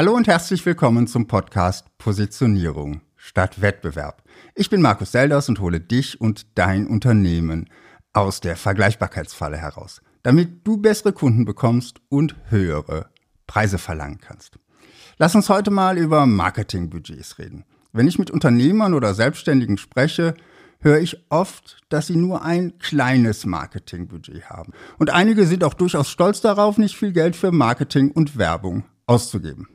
Hallo und herzlich willkommen zum Podcast Positionierung statt Wettbewerb. Ich bin Markus Selders und hole dich und dein Unternehmen aus der Vergleichbarkeitsfalle heraus, damit du bessere Kunden bekommst und höhere Preise verlangen kannst. Lass uns heute mal über Marketingbudgets reden. Wenn ich mit Unternehmern oder Selbstständigen spreche, höre ich oft, dass sie nur ein kleines Marketingbudget haben. Und einige sind auch durchaus stolz darauf, nicht viel Geld für Marketing und Werbung auszugeben.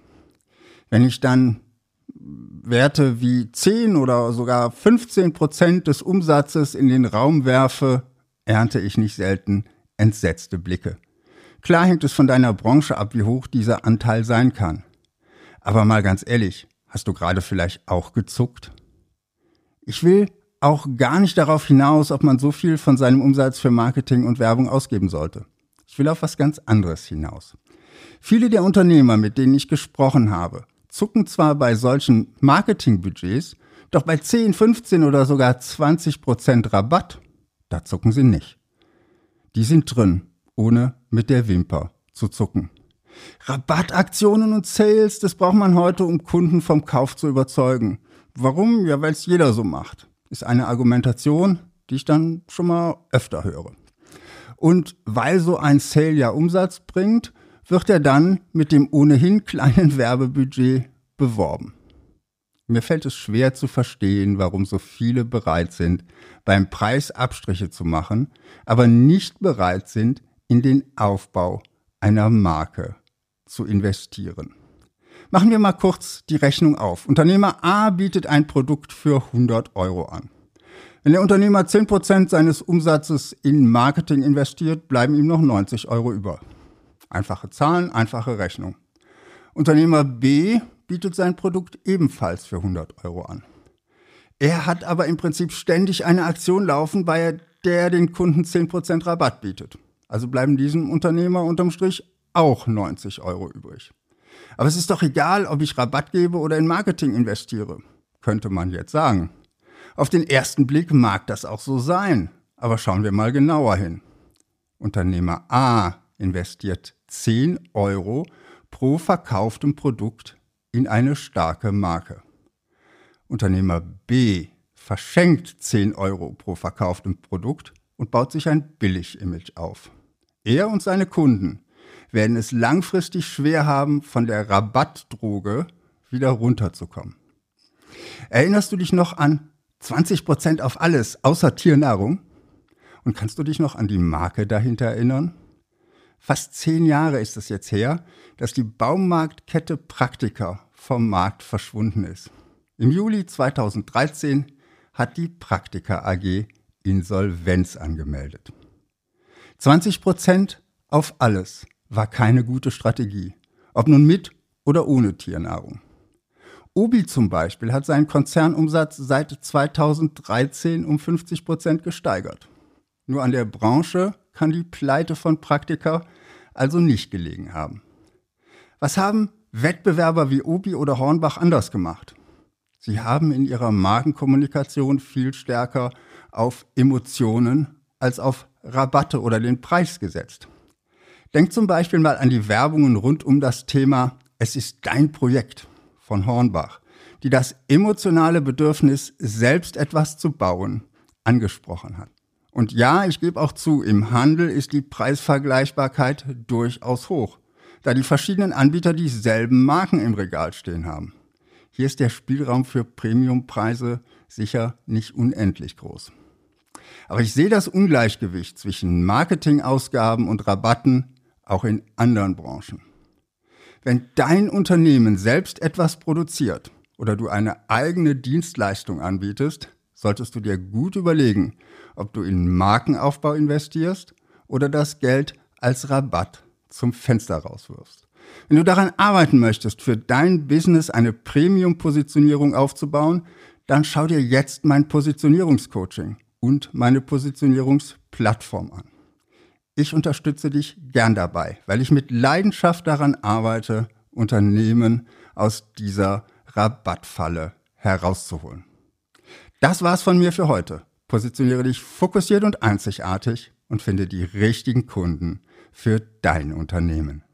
Wenn ich dann Werte wie 10 oder sogar 15 Prozent des Umsatzes in den Raum werfe, ernte ich nicht selten entsetzte Blicke. Klar hängt es von deiner Branche ab, wie hoch dieser Anteil sein kann. Aber mal ganz ehrlich, hast du gerade vielleicht auch gezuckt? Ich will auch gar nicht darauf hinaus, ob man so viel von seinem Umsatz für Marketing und Werbung ausgeben sollte. Ich will auf was ganz anderes hinaus. Viele der Unternehmer, mit denen ich gesprochen habe, zucken zwar bei solchen Marketingbudgets, doch bei 10, 15 oder sogar 20 Prozent Rabatt, da zucken sie nicht. Die sind drin, ohne mit der Wimper zu zucken. Rabattaktionen und Sales, das braucht man heute, um Kunden vom Kauf zu überzeugen. Warum? Ja, weil es jeder so macht. Ist eine Argumentation, die ich dann schon mal öfter höre. Und weil so ein Sale ja Umsatz bringt, wird er dann mit dem ohnehin kleinen Werbebudget beworben. Mir fällt es schwer zu verstehen, warum so viele bereit sind, beim Preis Abstriche zu machen, aber nicht bereit sind, in den Aufbau einer Marke zu investieren. Machen wir mal kurz die Rechnung auf. Unternehmer A bietet ein Produkt für 100 Euro an. Wenn der Unternehmer 10% seines Umsatzes in Marketing investiert, bleiben ihm noch 90 Euro über. Einfache Zahlen, einfache Rechnung. Unternehmer B bietet sein Produkt ebenfalls für 100 Euro an. Er hat aber im Prinzip ständig eine Aktion laufen, bei der er den Kunden 10% Rabatt bietet. Also bleiben diesem Unternehmer unterm Strich auch 90 Euro übrig. Aber es ist doch egal, ob ich Rabatt gebe oder in Marketing investiere, könnte man jetzt sagen. Auf den ersten Blick mag das auch so sein, aber schauen wir mal genauer hin. Unternehmer A investiert 10 Euro pro verkauftem Produkt in eine starke Marke. Unternehmer B verschenkt 10 Euro pro verkauftem Produkt und baut sich ein Billig-Image auf. Er und seine Kunden werden es langfristig schwer haben, von der Rabattdroge wieder runterzukommen. Erinnerst du dich noch an 20% auf alles außer Tiernahrung? Und kannst du dich noch an die Marke dahinter erinnern? Fast zehn Jahre ist es jetzt her, dass die Baumarktkette Praktika vom Markt verschwunden ist. Im Juli 2013 hat die Praktika AG Insolvenz angemeldet. 20 Prozent auf alles war keine gute Strategie, ob nun mit oder ohne Tiernahrung. Obi zum Beispiel hat seinen Konzernumsatz seit 2013 um 50 Prozent gesteigert. Nur an der Branche kann die Pleite von Praktika also nicht gelegen haben. Was haben Wettbewerber wie Obi oder Hornbach anders gemacht? Sie haben in ihrer Markenkommunikation viel stärker auf Emotionen als auf Rabatte oder den Preis gesetzt. Denk zum Beispiel mal an die Werbungen rund um das Thema Es ist dein Projekt von Hornbach, die das emotionale Bedürfnis, selbst etwas zu bauen, angesprochen hat. Und ja, ich gebe auch zu, im Handel ist die Preisvergleichbarkeit durchaus hoch, da die verschiedenen Anbieter dieselben Marken im Regal stehen haben. Hier ist der Spielraum für Premiumpreise sicher nicht unendlich groß. Aber ich sehe das Ungleichgewicht zwischen Marketingausgaben und Rabatten auch in anderen Branchen. Wenn dein Unternehmen selbst etwas produziert oder du eine eigene Dienstleistung anbietest, solltest du dir gut überlegen, ob du in Markenaufbau investierst oder das Geld als Rabatt zum Fenster rauswirfst. Wenn du daran arbeiten möchtest, für dein Business eine Premium-Positionierung aufzubauen, dann schau dir jetzt mein Positionierungscoaching und meine Positionierungsplattform an. Ich unterstütze dich gern dabei, weil ich mit Leidenschaft daran arbeite, Unternehmen aus dieser Rabattfalle herauszuholen. Das war's von mir für heute. Positioniere dich fokussiert und einzigartig und finde die richtigen Kunden für dein Unternehmen.